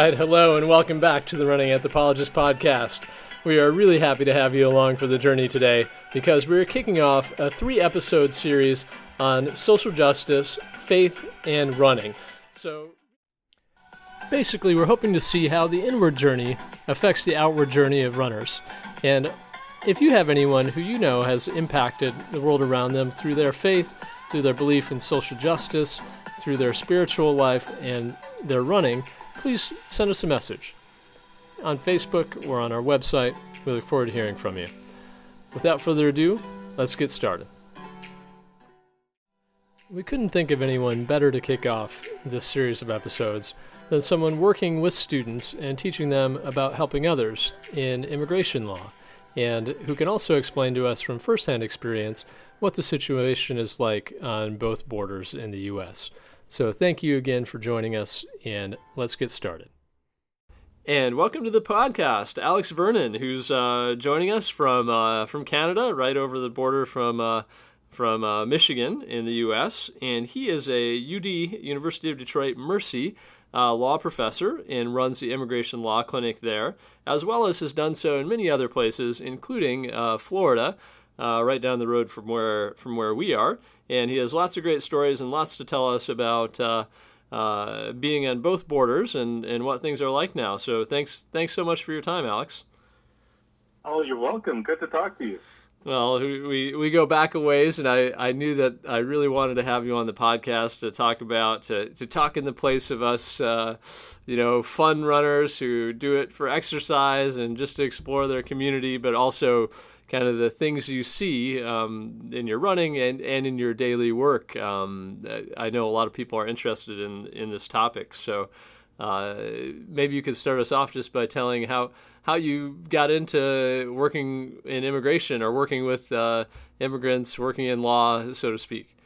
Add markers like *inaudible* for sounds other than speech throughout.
Right, hello, and welcome back to the Running Anthropologist podcast. We are really happy to have you along for the journey today because we're kicking off a three episode series on social justice, faith, and running. So, basically, we're hoping to see how the inward journey affects the outward journey of runners. And if you have anyone who you know has impacted the world around them through their faith, through their belief in social justice, through their spiritual life, and their running, please send us a message on Facebook or on our website. We look forward to hearing from you. Without further ado, let's get started. We couldn't think of anyone better to kick off this series of episodes than someone working with students and teaching them about helping others in immigration law, and who can also explain to us from firsthand experience what the situation is like on both borders in the U.S. So, thank you again for joining us, and let's get started. And welcome to the podcast, Alex Vernon, who's uh, joining us from uh, from Canada, right over the border from uh, from uh, Michigan in the U.S. And he is a UD University of Detroit Mercy uh, law professor and runs the immigration law clinic there, as well as has done so in many other places, including uh, Florida, right down the road from where from where we are. And he has lots of great stories and lots to tell us about uh, being on both borders and, and what things are like now. So thanks thanks so much for your time, Alex. Oh, you're welcome. Good to talk to you. Well, we, we go back a ways, and I, I knew that I really wanted to have you on the podcast to talk about to, to talk in the place of us, uh, you know, fun runners who do it for exercise and just to explore their community, but also kind of the things you see um, in your running and, and in your daily work. Um, I know a lot of people are interested in, in this topic. So uh, maybe you could start us off just by telling how, how you got into working in immigration or working with uh, immigrants, working in law, so to speak.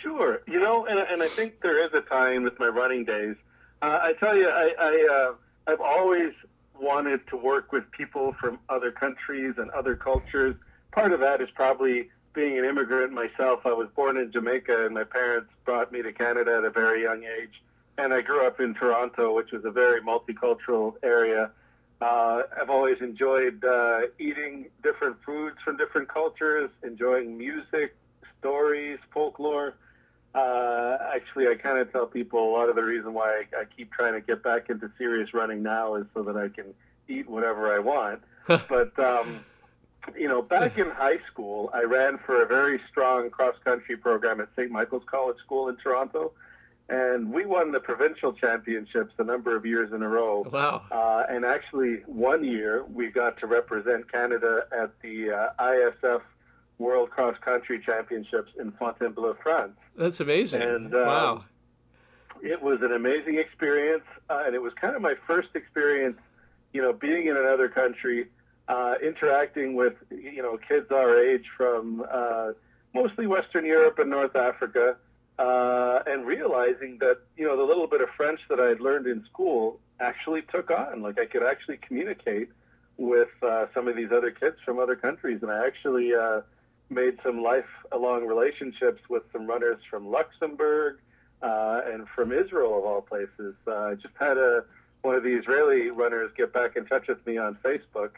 Sure. You know, and, and I think there is a time with my running days. Uh, I tell you, I, I, uh, I've always wanted to work with people from other countries and other cultures. Part of that is probably being an immigrant myself. I was born in Jamaica, and my parents brought me to Canada at a very young age. And I grew up in Toronto, which is a very multicultural area. Uh, I've always enjoyed uh, eating different foods from different cultures, enjoying music, stories, folklore. Uh, actually, I kind of tell people a lot of the reason why I, I keep trying to get back into serious running now is so that I can eat whatever I want. *laughs* but um, you know, back in high school, I ran for a very strong cross country program at St. Michael's College School in Toronto, and we won the provincial championships a number of years in a row. Wow! Uh, and actually, one year we got to represent Canada at the uh, ISF World Cross Country Championships in Fontainebleau, France. That's amazing. And um, wow. It was an amazing experience, uh, and it was kind of my first experience, you know, being in another country, uh, interacting with, you know, kids our age from uh, mostly Western Europe and North Africa, uh, and realizing that, you know, the little bit of French that I had learned in school actually took on. Like I could actually communicate with uh, some of these other kids from other countries, and I actually uh, made some lifelong relationships with some runners from Luxembourg uh, and from Israel, of all places. Uh, I just had a one of the Israeli runners get back in touch with me on Facebook,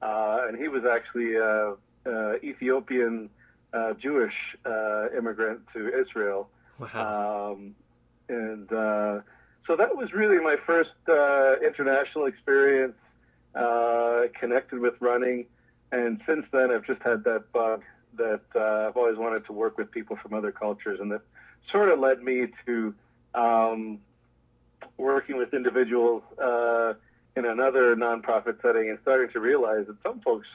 uh, and he was actually a, a Ethiopian uh, Jewish uh, immigrant to Israel. Wow. Um, and uh, so that was really my first international experience connected with running. And since then, I've just had that bug that uh, I've always wanted to work with people from other cultures, and that sort of led me to um, working with individuals uh, in another nonprofit setting and starting to realize that some folks,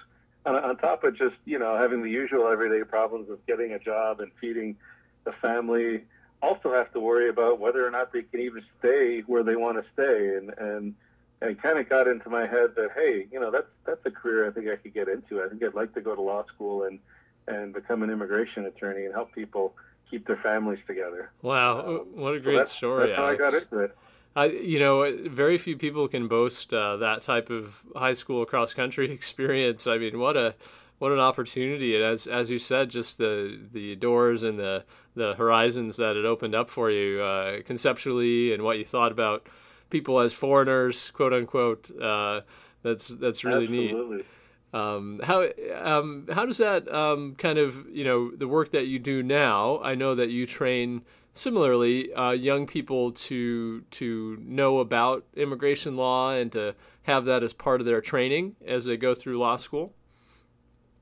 on, on, top of just you know having the usual everyday problems of getting a job and feeding the family, also have to worry about whether or not they can even stay where they want to stay, and and and it kind of got into my head that hey, you know that's that's a career I think I could get into. I think I'd like to go to law school and and become an immigration attorney and help people keep their families together. Wow, um, what a great so that's, story! That's how Alex. I got into it. I, you know, very few people can boast uh, that type of high school cross country *laughs* experience. I mean, what a what an opportunity! And as as you said, just the the doors and the the horizons that it opened up for you uh, conceptually, and what you thought about people as foreigners, quote unquote. Uh, that's that's really Absolutely. neat. Um, how um, how does that um, kind of you know the work that you do now? I know that you train similarly uh, young people to to know about immigration law and to have that as part of their training as they go through law school.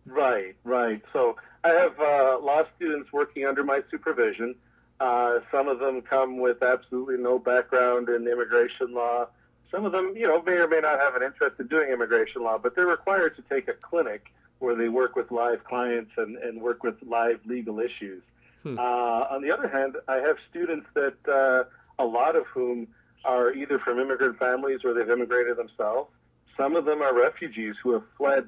Right, right. So I have uh, law students working under my supervision. Uh, some of them come with absolutely no background in immigration law. Some of them, you know, may or may not have an interest in doing immigration law, but they're required to take a clinic where they work with live clients and, and work with live legal issues. Hmm. Uh, on the other hand, I have students that uh, a lot of whom are either from immigrant families or they've immigrated themselves. Some of them are refugees who have fled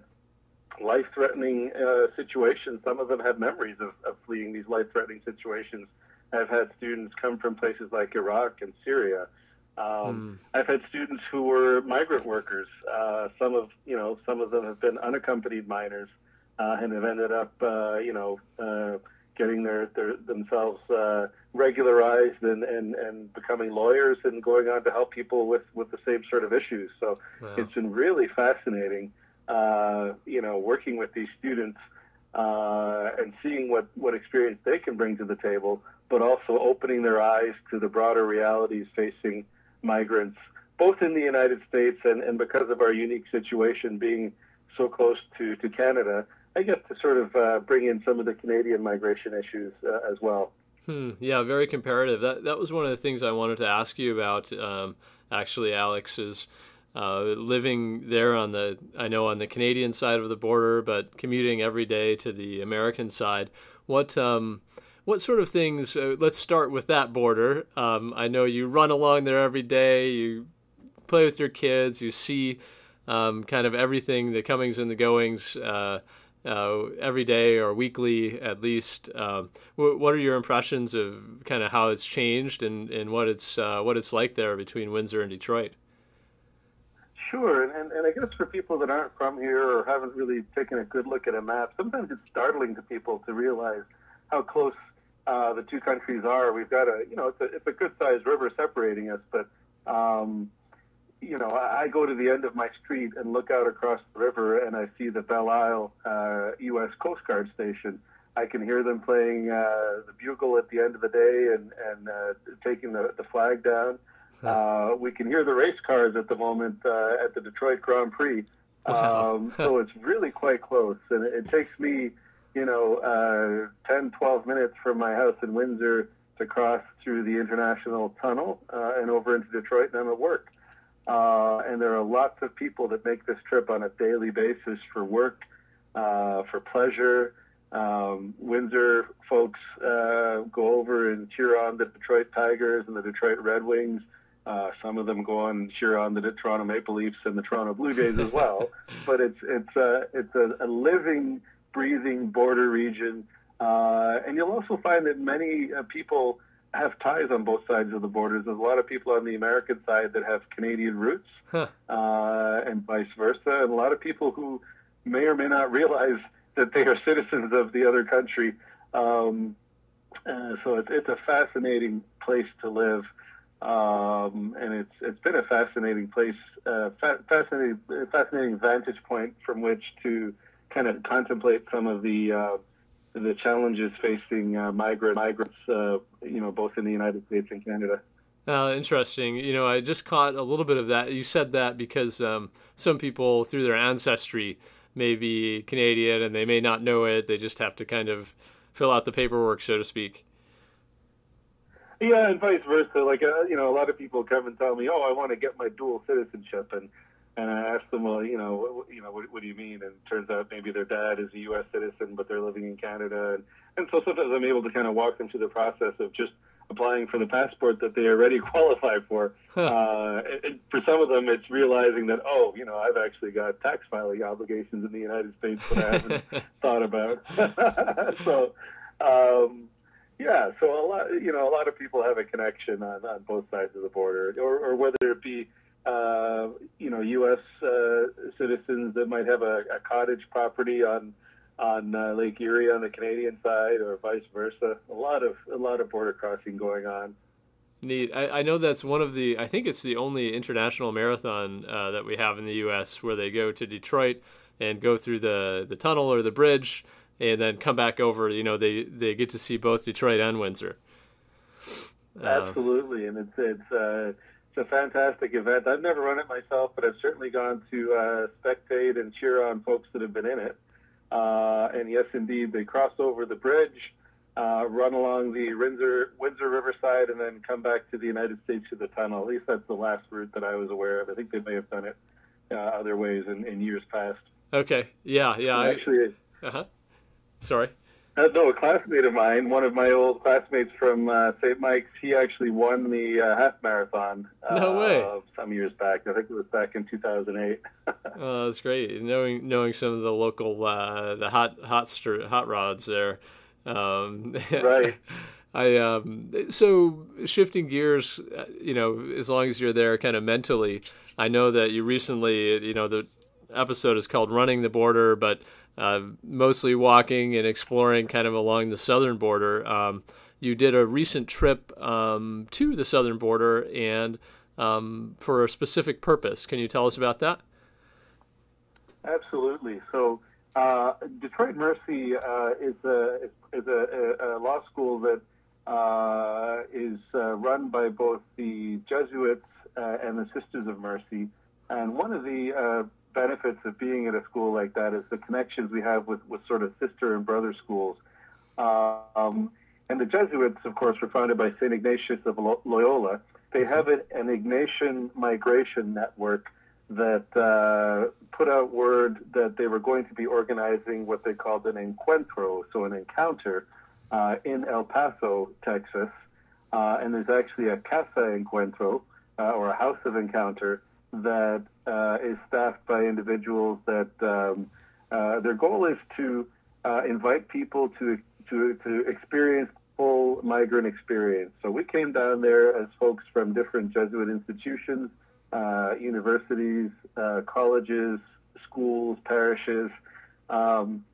life-threatening uh, situations. Some of them have memories of, of fleeing these life-threatening situations. I've had students come from places like Iraq and Syria. Um, mm. I've had students who were migrant workers. Uh, some of you know some of them have been unaccompanied minors uh, and have ended up uh, you know uh, getting their, their themselves uh, regularized and, and, and becoming lawyers and going on to help people with, with the same sort of issues. So wow. it's been really fascinating, uh, you know, working with these students uh, and seeing what, what experience they can bring to the table, but also opening their eyes to the broader realities facing migrants, both in the United States and, and because of our unique situation being so close to, to Canada, I get to sort of uh, bring in some of the Canadian migration issues uh, as well. Hmm. Yeah, very comparative. That that was one of the things I wanted to ask you about. Um, actually, Alex is uh, living there on the I know on the Canadian side of the border, but commuting every day to the American side. What um, what sort of things? Uh, let's start with that border. Um, I know you run along there every day. You play with your kids. You see um, kind of everything, the comings and the goings. Uh, uh, every day or weekly at least. Um, what are your impressions of kind of how it's changed and, and what it's uh, what it's like there between Windsor and Detroit? Sure, and, and I guess for people that aren't from here or haven't really taken a good look at a map, sometimes it's startling to people to realize how close uh, the two countries are. We've got a, you know, it's a, it's a good-sized river separating us, but um, you know, I go to the end of my street and look out across the river, and I see the Belle Isle uh, U.S. Coast Guard station. I can hear them playing uh, the bugle at the end of the day and and uh, taking the, the flag down. Uh, we can hear the race cars at the moment uh, at the Detroit Grand Prix. Um, so it's really quite close, and it, it takes me, you know, uh, 10, 12 minutes from my house in Windsor to cross through the International Tunnel uh, and over into Detroit, and I'm at work. Uh, and there are lots of people that make this trip on a daily basis for work, uh, for pleasure. Um, Windsor folks uh, go over and cheer on the Detroit Tigers and the Detroit Red Wings. Uh, some of them go on and cheer on the Toronto Maple Leafs and the Toronto Blue Jays as well. *laughs* but it's it's a it's a, a living, breathing border region, uh, and you'll also find that many uh, people have ties on both sides of the borders. There's a lot of people on the American side that have Canadian roots, huh. uh, and vice versa, and a lot of people who may or may not realize that they are citizens of the other country. Um, uh, so it's, it's a fascinating place to live, um, and it's it's been a fascinating place, uh, fa- fascinating fascinating vantage point from which to kind of contemplate some of the uh, the challenges facing uh, migrant migrants, uh, you know, both in the United States and Canada. Uh, interesting. You know, I just caught a little bit of that. You said that because um, some people, through their ancestry, may be Canadian and they may not know it. They just have to kind of fill out the paperwork, so to speak. Yeah, and vice versa. Like, uh, you know, a lot of people come and tell me, "Oh, I want to get my dual citizenship," and and I asked them, well, you know, what, you know, what, what do you mean? And it turns out maybe their dad is a U.S. citizen, but they're living in Canada, and and so sometimes I'm able to kind of walk them through the process of just applying for the passport that they already *laughs* qualify for. Huh. Uh, and for some of them, it's realizing that oh, you know, I've actually got tax filing obligations in the United States that I haven't *laughs* thought about. *laughs* so. Um, yeah, so a lot, you know, a lot of people have a connection on, on both sides of the border, or, or whether it be uh, you know, U.S. Uh, citizens that might have a, a cottage property on on uh, Lake Erie on the Canadian side, or vice versa. A lot of a lot of border crossing going on. Neat. I, I, know that's one of the. I think it's the only international marathon uh, that we have in the U.S. where they go to Detroit and go through the the tunnel or the bridge, and then come back over. You know, they they get to see both Detroit and Windsor. Uh, Absolutely, and it's it's uh, it's a fantastic event. I've never run it myself, but I've certainly gone to uh, spectate and cheer on folks that have been in it. Uh, and yes, indeed, they cross over the bridge uh, run along the Windsor Windsor Riverside and then come back to the United States through the tunnel. At least that's the last route that I was aware of. I think they may have done it uh, other ways in, in years past. Okay. Yeah. Yeah. I, actually. Uh huh. Sorry. Uh, no, a classmate of mine, one of my old classmates from uh, St. Mike's, he actually won the uh, half marathon. no way. Uh, some years back. I think it was back in 2008. *laughs* oh, that's great. Knowing knowing some of the local uh, the hot hot str- hot rods there. Um, *laughs* right. I um, so shifting gears, uh, you know, as long as you're there, kind of mentally. I know that you recently, you know, the episode is called "Running the Border," but uh, mostly walking and exploring, kind of along the southern border. Um, you did a recent trip um, to the southern border and um, for a specific purpose. Can you tell us about that? Absolutely. So uh, Detroit Mercy uh, is, a, is a, a, law school that uh, is uh, run by both the Jesuits and the Sisters of Mercy. And one of the benefits of being at a school like that is the connections we have with, with sort of sister and brother schools. Um, and the Jesuits, of course, were founded by St. Ignatius of Loyola. They have an, an Ignatian migration network that uh, put out word that they were going to be organizing what they called an encuentro, so an encounter, uh, in El Paso, Texas. Uh, and there's actually a Casa Encuentro, uh, or a House of Encounter, that uh, is staffed by individuals that um, uh, their goal is to invite people to, to, to experience full migrant experience. So we came down there as folks from different Jesuit institutions uh, universities, uh, colleges, schools, parishes, um,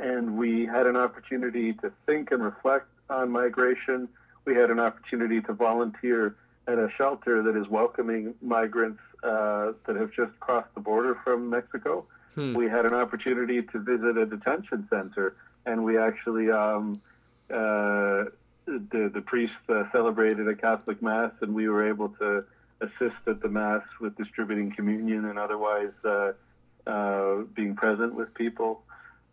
and we had an opportunity to think and reflect on migration. We had an opportunity to volunteer at a shelter that is welcoming migrants uh, that have just crossed the border from Mexico. Hmm. We had an opportunity to visit a detention center, and we actually um, uh, the the priest uh, celebrated a Catholic mass, and we were able to assist at the Mass with distributing communion and otherwise uh, uh, being present with people.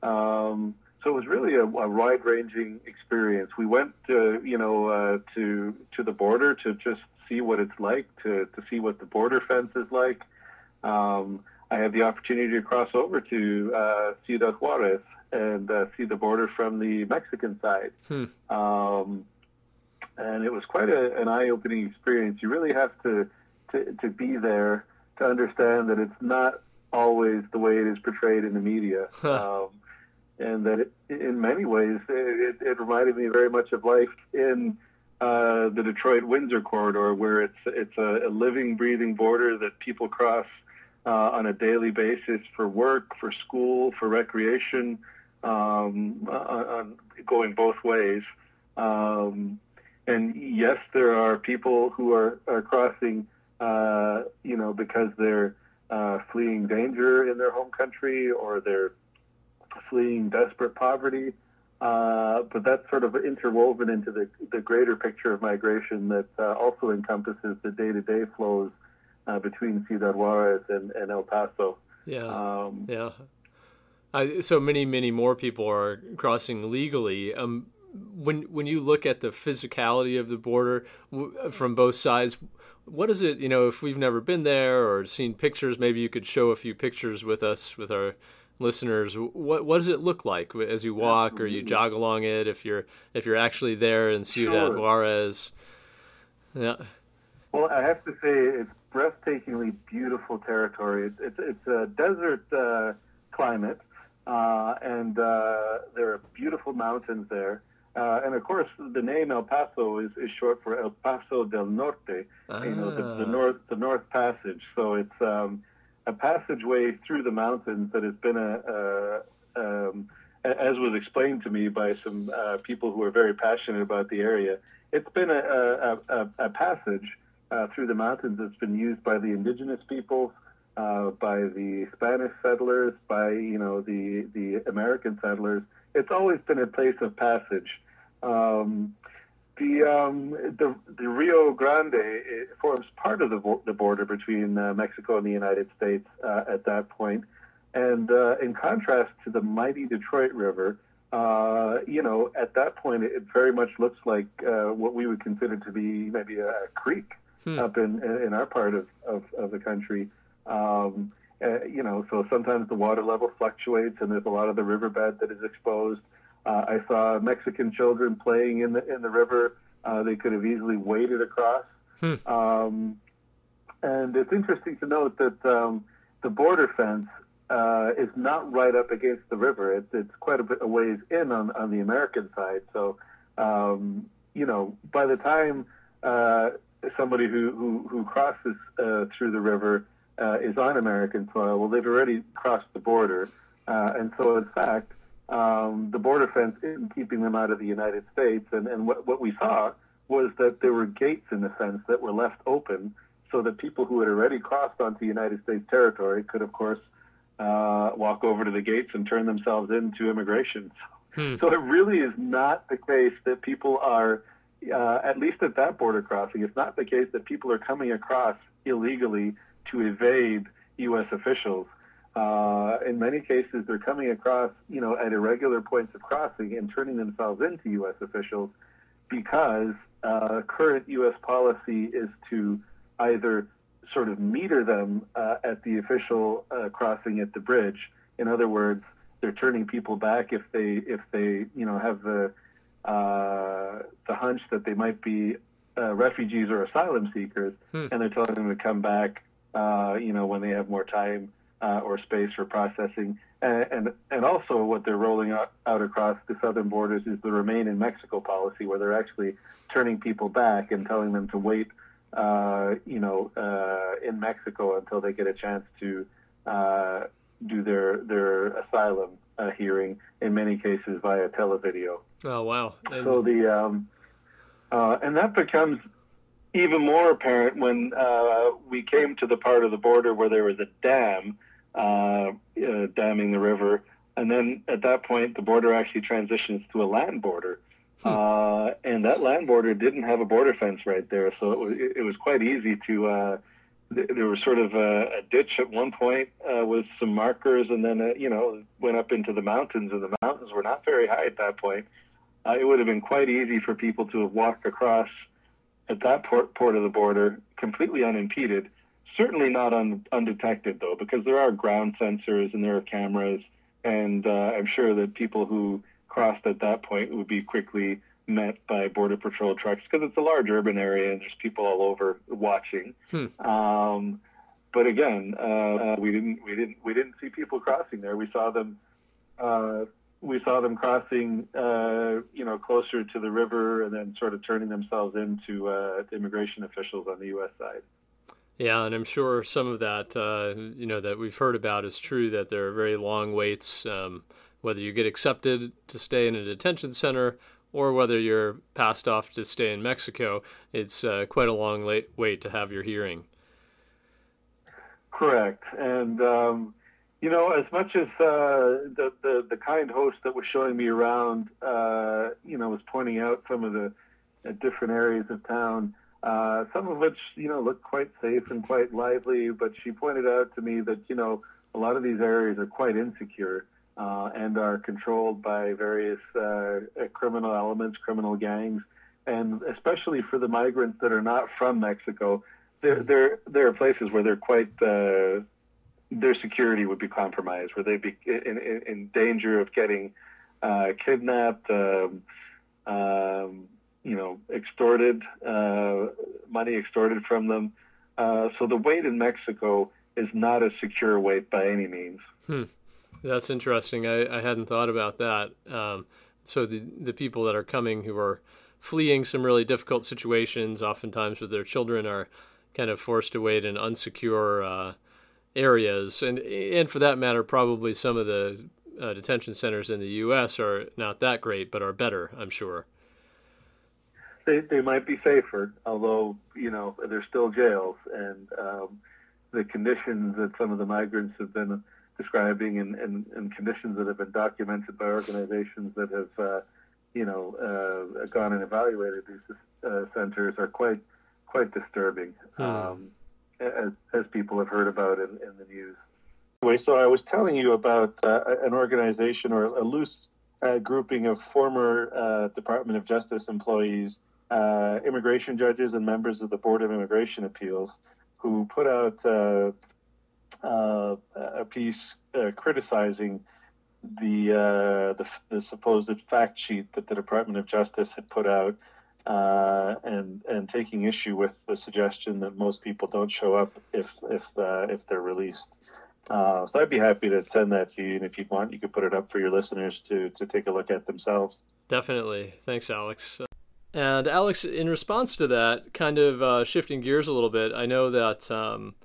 Um, so it was really a, a wide-ranging experience. We went, to, you know, uh, to to the border to just see what it's like, to to see what the border fence is like. Um, I had the opportunity to cross over to uh, Ciudad Juarez and uh, see the border from the Mexican side. Hmm. Um, and it was quite a, an eye-opening experience. You really have to, to to be there to understand that it's not always the way it is portrayed in the media, *laughs* um, and that it, in many ways it, it, reminded me very much of life in uh, the Detroit Windsor corridor, where it's it's a, a living, breathing border that people cross uh, on a daily basis for work, for school, for recreation, um, on, going both ways. Um, and yes, there are people who are, are crossing, uh, you know, because they're uh, fleeing danger in their home country or they're fleeing desperate poverty. Uh, but that's sort of interwoven into the, the greater picture of migration that uh, also encompasses the day-to-day flows uh, between Ciudad Juarez and, and El Paso. Yeah. Um, yeah. I, so many, many more people are crossing legally. Um, when when you look at the physicality of the border from both sides, what is it? You know, if we've never been there or seen pictures, maybe you could show a few pictures with us with our listeners. What what does it look like as you walk or you jog along it? If you're if you're actually there in Ciudad sure. Juarez, yeah. Well, I have to say it's breathtakingly beautiful territory. It's it's, it's a desert uh, climate, uh, and uh, there are beautiful mountains there. Uh, and of course, the name El Paso is, is short for El Paso del Norte, ah. you know, the, the, ah. north the North Passage. So it's um, a passageway through the mountains that has been a, a, um, as was explained to me by some uh, people who are very passionate about the area, it's been a, a, a, a passage uh, through the mountains that's been used by the indigenous peoples, uh, by the Spanish settlers, by you know the the American settlers. It's always been a place of passage. Um, the, um, the the Rio Grande forms part of the, the border between uh, Mexico and the United States uh, at that point. And uh, in contrast to the mighty Detroit River, uh, you know, at that point, it very much looks like uh, what we would consider to be maybe a, creek hmm. up in in our part of of, of the country. Um, uh, you know, so sometimes the water level fluctuates, and there's a lot of the riverbed that is exposed. Uh, I saw Mexican children playing in the in the river. Uh, they could have easily waded across. Hmm. Um, and it's interesting to note that um, the border fence uh, is not right up against the river. It's, it's quite a bit a ways in on, on the American side. So, um, you know, by the time uh, somebody who, who, who crosses uh, through the river uh, is on American soil, well, they've already crossed the border. Uh, and so, in fact, um, the border fence isn't keeping them out of the United States. And, and what, what we saw was that there were gates in the fence that were left open so that people who had already crossed onto United States territory could, of course, uh, walk over to the gates and turn themselves into immigration. Hmm. So it really is not the case that people are, uh, at least at that border crossing, it's not the case that people are coming across illegally to evade U.S. officials. Uh, in many cases, they're coming across, you know, at irregular points of crossing and turning themselves into U.S. officials because uh, current U.S. policy is to either sort of meter them uh, at the official uh, crossing at the bridge. In other words, they're turning people back if they if they you know have the uh, the hunch that they might be uh, refugees or asylum seekers, hmm. and they're telling them to come back. Uh, you know when they have more time uh, or space for processing. And, and, and also what they're rolling out, out across the southern borders is the remain in Mexico policy, where they're actually turning people back and telling them to wait uh, you know, uh, in Mexico until they get a chance to uh, do their their asylum uh, hearing. In many cases, via televideo. Oh wow! And... So the um, uh, and that becomes even more apparent when uh, we came to the part of the border where there was a dam damming the river, and then at that point, the border actually transitions to a land border. Hmm. Uh, and that land border didn't have a border fence right there, so it was it was quite easy to. Uh, there was sort of a, a ditch at one point uh, with some markers, and then uh, you know went up into the mountains, and the mountains were not very high at that point. Uh, it would have been quite easy for people to have walked across at that port, port of the border completely unimpeded. Certainly not un, undetected though, because there are ground sensors and there are cameras, and uh, I'm sure that people who crossed at that point would be quickly met by border patrol trucks because it's a large urban area and there's people all over watching. Hmm. Um, but again, uh, we didn't we didn't we didn't see people crossing there. We saw them. Uh, we saw them crossing, uh, you know, closer to the river, and then sort of turning themselves into uh, immigration officials on the U.S. side. Yeah, and I'm sure some of that, uh, you know, that we've heard about is true. That there are very long waits. Um, whether you get accepted to stay in a detention center or whether you're passed off to stay in Mexico, it's uh, quite a long late wait to have your hearing. Correct, and um, you know, as much as uh, the, the, the kind host that was showing me around, uh, you know, was pointing out some of the uh, different areas of town, uh, some of which you know looked quite safe and quite lively, but she pointed out to me that you know a lot of these areas are quite insecure uh, and are controlled by various uh, criminal elements, criminal gangs, and especially for the migrants that are not from Mexico, there there there are places where they're quite uh, their security would be compromised, where they'd be in, in, in danger of getting uh, kidnapped, um, um, you know, extorted, uh, money extorted from them. Uh, so the wait in Mexico is not a secure wait by any means. Hmm. That's interesting. I, I hadn't thought about that. Um, so the the people that are coming who are fleeing some really difficult situations, oftentimes with their children, are kind of forced to wait in unsecure uh, areas, and and for that matter, probably some of the uh, detention centers in the U.S. are not that great, but are better, I'm sure. They they might be safer, although you know they're still jails, and um, the conditions that some of the migrants have been describing, and, and, and conditions that have been documented by organizations that have uh, you know uh, gone and evaluated these uh, centers, are quite quite disturbing, hmm. um, as as people have heard about in, in the news. Anyway, so I was telling you about uh, an organization or a loose uh, grouping of former uh, Department of Justice employees, uh, immigration judges, and members of the Board of Immigration Appeals who put out uh, uh, a piece criticizing the, the, the supposed fact sheet that the Department of Justice had put out uh, and and taking issue with the suggestion that most people don't show up if if uh, if they're released. Uh, so I'd be happy to send that to you, and if you want, you could put it up for your listeners to to take a look at themselves. Definitely, thanks, Alex. And Alex, in response to that, kind of uh, shifting gears a little bit, I know that um,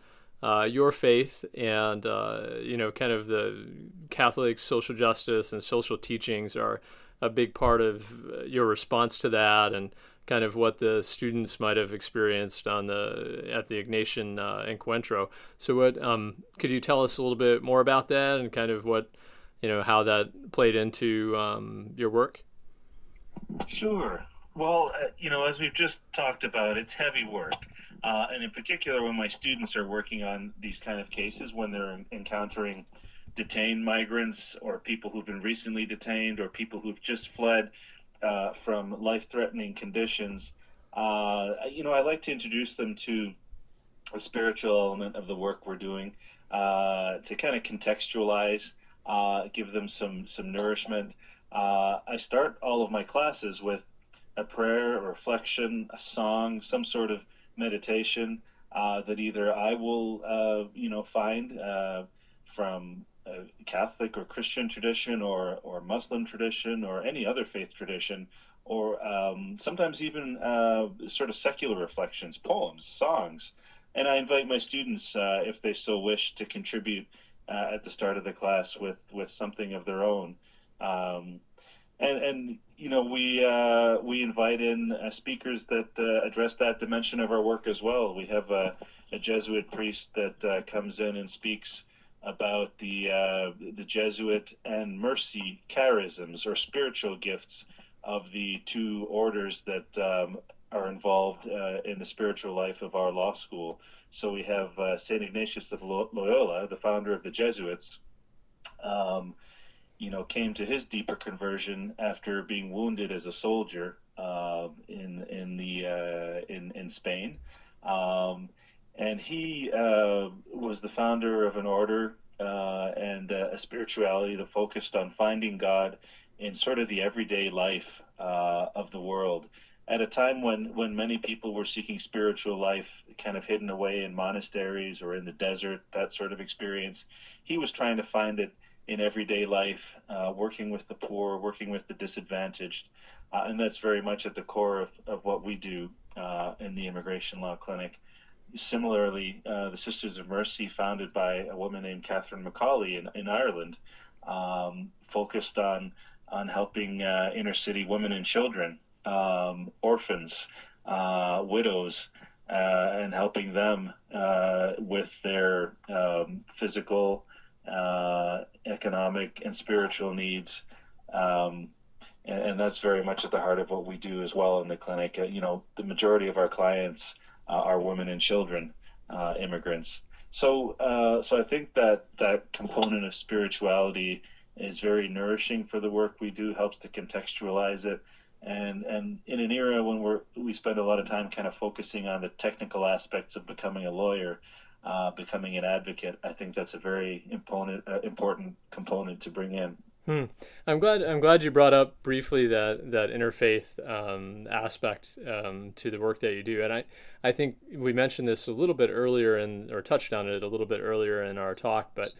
uh, your faith and uh, you know, kind of the Catholic social justice and social teachings are a big part of your response to that, and kind of what the students might have experienced on the at the Ignatian uh, Encuentro. So, what um, could you tell us a little bit more about that and kind of what you know how that played into um, your work? Sure. Well, uh, you know, as we've just talked about, it's heavy work. Uh, and in particular, when my students are working on these kind of cases, when they're encountering detained migrants or people who've been recently detained or people who've just fled uh, from life-threatening conditions, uh, you know, I like to introduce them to a spiritual element of the work we're doing uh, to kind of contextualize, uh, give them some some nourishment. I start all of my classes with a prayer, a reflection, a song, some sort of meditation uh, that either I will, you know, find from Catholic or Christian tradition or, or Muslim tradition or any other faith tradition, or um, sometimes even uh, sort of secular reflections, poems, songs. And I invite my students, uh, if they so wish, to contribute uh, at the start of the class with, with something of their own. Um, and, and you know we uh, we invite in uh, speakers that uh, address that dimension of our work as well. We have a, a Jesuit priest that uh, comes in and speaks about the uh, the Jesuit and mercy charisms or spiritual gifts of the two orders that um, are involved uh, in the spiritual life of our law school. So we have Saint Ignatius of Loyola, the founder of the Jesuits. Um, you know, came to his deeper conversion after being wounded as a soldier uh, in in the uh, in in Spain. Um, and he uh, was the founder of an order uh, and uh, a spirituality that focused on finding God in sort of the everyday life uh, of the world. At a time when, when many people were seeking spiritual life kind of hidden away in monasteries or in the desert, that sort of experience, he was trying to find it in everyday life, uh, working with the poor, working with the disadvantaged. Uh, and that's very much at the core of, of what we do uh, in the Immigration Law Clinic similarly, uh, the Sisters of Mercy, founded by a woman named Catherine McAuley in, in Ireland, um, focused on on helping uh, inner city women and children, um, orphans, uh, widows, and helping them with their um, physical, uh, economic, and spiritual needs. Um, and, and, that's very much at the heart of what we do as well in the clinic. you know, the majority of our clients uh, are women and children, uh, immigrants. So, uh, so I think that that component of spirituality is very nourishing for the work we do. Helps to contextualize it, and and in an era when we're we spend a lot of time kind of focusing on the technical aspects of becoming a lawyer, uh, becoming an advocate, I think that's a very important uh, important component to bring in. Hmm. I'm glad. I'm glad you brought up briefly that that interfaith um, aspect um, to the work that you do, and I, I think we mentioned this a little bit earlier, and or touched on it a little bit earlier in our talk, but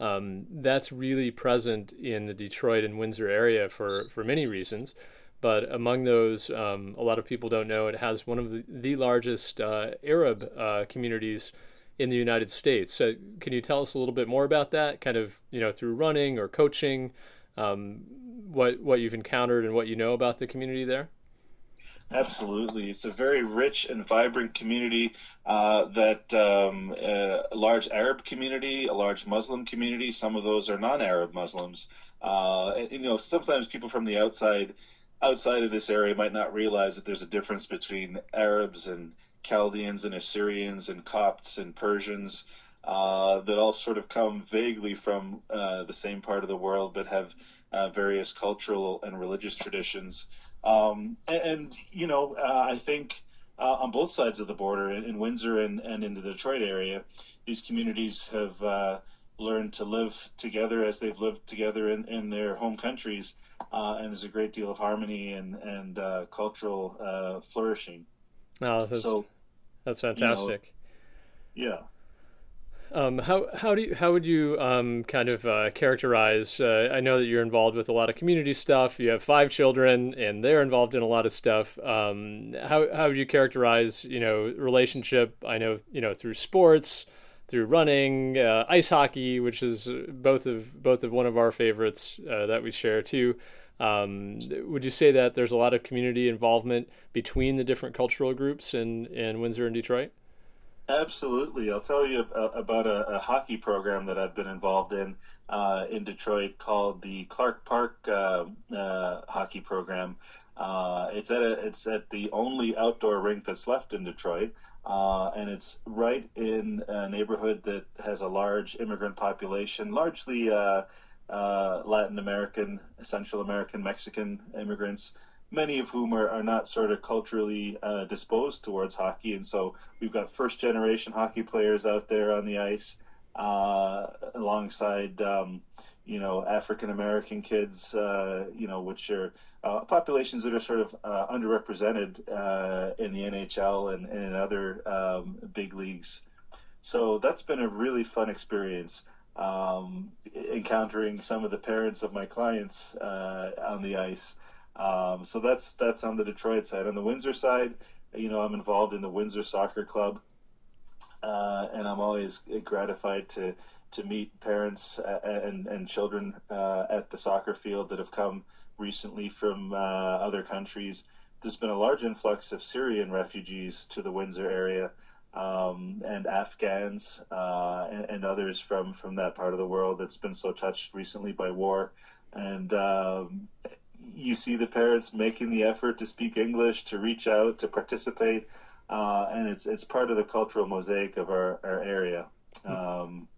um, that's really present in the Detroit and Windsor area for for many reasons. But among those, um, a lot of people don't know it has one of the, the largest uh, Arab uh, communities in the United States. So can you tell us a little bit more about that, kind of you know through running or coaching, um, what what you've encountered and what you know about the community there? Absolutely, it's a very rich and vibrant community. Uh, that um, uh, a large Arab community, a large Muslim community. Some of those are non-Arab Muslims. Uh, and, you know, sometimes people from the outside outside of this area might not realize that there's a difference between Arabs and Chaldeans and Assyrians and Copts and Persians uh, that all sort of come vaguely from uh, the same part of the world but have uh, various cultural and religious traditions. Um, and, and, you know, uh, I think uh, on both sides of the border, in, in Windsor and, and, in the Detroit area, these communities have uh, learned to live together as they've lived together in, in their home countries. Uh, and there's a great deal of harmony and, and uh, cultural uh, flourishing. Oh, so, that's fantastic. You know, yeah. Um, how how do you, how would you um, kind of uh, characterize? Uh, I know that you're involved with a lot of community stuff. You have five children, and they're involved in a lot of stuff. Um, how how would you characterize you know relationship? I know you know through sports, through running, uh, ice hockey, which is both of both of one of our favorites uh, that we share too. Um, would you say that there's a lot of community involvement between the different cultural groups in in Windsor and Detroit? Absolutely. I'll tell you about a, a, hockey program that I've been involved in uh, in Detroit called the Clark Park uh, uh, hockey program. Uh, it's at a, it's at the only outdoor rink that's left in Detroit, uh, and it's right in a neighborhood that has a large immigrant population, largely uh, Latin American, Central American, Mexican immigrants many of whom are, are not sort of culturally uh, disposed towards hockey. And so we've got first generation hockey players out there on the ice uh, alongside, um, you know, African American kids, uh, you know, which are uh, populations that are sort of uh, underrepresented in the NHL and, and in other um, big leagues. So that's been a really fun experience. Um, encountering some of the parents of my clients on the ice, um, so that's that's on the Detroit side. On the Windsor side, you know, I'm involved in the Windsor Soccer Club, uh, and I'm always gratified to to meet parents uh, and and children uh, at the soccer field that have come recently from uh, other countries. There's been a large influx of Syrian refugees to the Windsor area. Um, and Afghans uh, and, and, others from, from that part of the world that's been so touched recently by war. And um, you see the parents making the effort to speak English, to reach out, to participate, uh, and it's it's part of the cultural mosaic of our, our area. Um,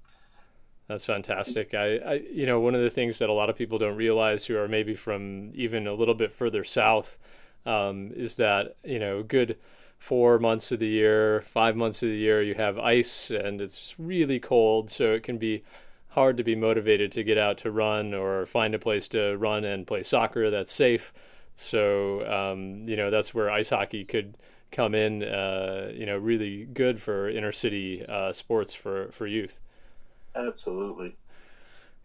That's fantastic. I, I, you know, one of the things that a lot of people don't realize who are maybe from even a little bit further south um, is that you know, good four months of the year, five months of the year, you have ice and it's really cold, so it can be hard to be motivated to get out to run or find a place to run and play soccer that's safe. So um, you know that's where ice hockey could come in. Uh, you know, really good for inner city uh, sports for for youth. Absolutely.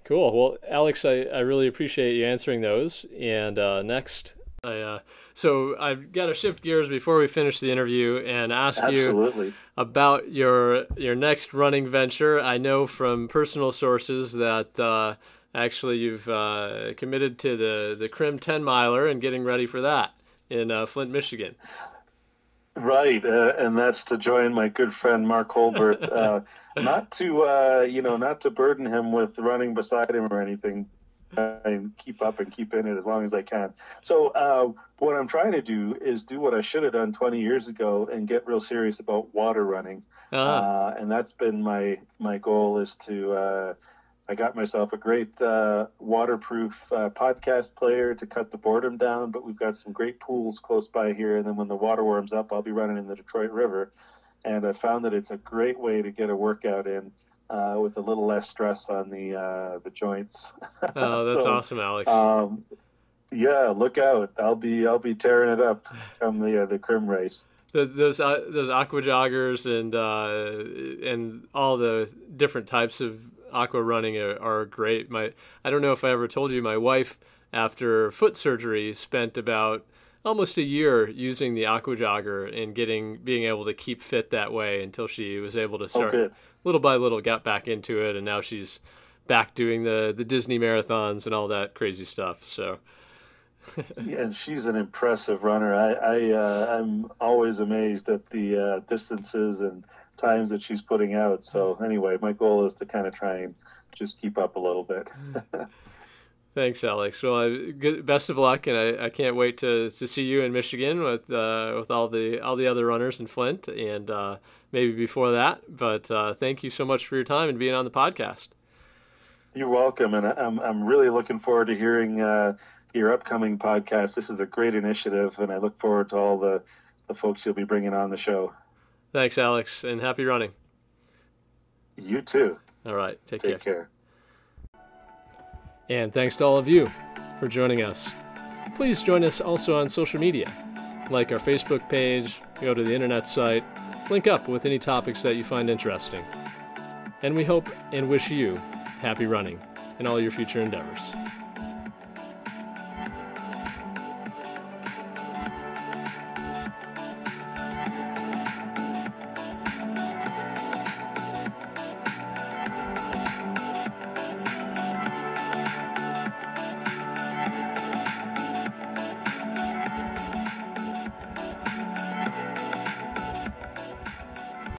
Cool. Well, Alex, I, I really appreciate you answering those. And uh, next, I, uh, so I've got to shift gears before we finish the interview and ask Absolutely. you about your your next running venture. I know from personal sources that uh, actually you've uh, committed to the the Crim 10 miler and getting ready for that in uh, Flint, Michigan. Right, uh, and that's to join my good friend Mark Holbert. Uh, *laughs* not to you know, not to burden him with running beside him or anything, and keep up and keep in it as long as I can. So uh, what I'm trying to do is do what I should have done 20 years ago and get real serious about water running. Uh-huh. Uh, and that's been my my goal is to. Uh, I got myself a great uh, waterproof uh, podcast player to cut the boredom down, but we've got some great pools close by here. And then when the water warms up, I'll be running in the Detroit River. And I found that it's a great way to get a workout in uh, with a little less stress on the uh, the joints. *laughs* Oh, that's so, awesome, Alex. Um, yeah, look out! I'll be I'll be tearing it up come the uh, the Crim race. The, those uh, those aqua joggers and uh, and all the different types of aqua running are, are great. My I don't know if I ever told you, my wife after foot surgery spent about almost a year using the aqua jogger and getting being able to keep fit that way until she was able to start good. Little by little got back into it and now she's back doing the the Disney marathons and all that crazy stuff. So *laughs* Yeah, and she's an impressive runner. I, I uh, I'm always amazed at the uh, distances and times that she's putting out. So anyway, my goal is to kind of try and just keep up a little bit. *laughs* Thanks, Alex. Well, I, good, best of luck, and I, I can't wait to, to see you in Michigan with uh, with all the all the other runners in Flint, and uh, maybe before that. But uh, thank you so much for your time and being on the podcast. You're welcome, and I'm I'm really looking forward to hearing uh, your upcoming podcast. This is a great initiative, and I look forward to all the the folks you'll be bringing on the show. Thanks, Alex, and happy running. You too. All right, take, Take care. care. And thanks to all of you for joining us. Please join us also on social media. Like our Facebook page, go to the internet site, link up with any topics that you find interesting. And we hope and wish you happy running in all your future endeavors.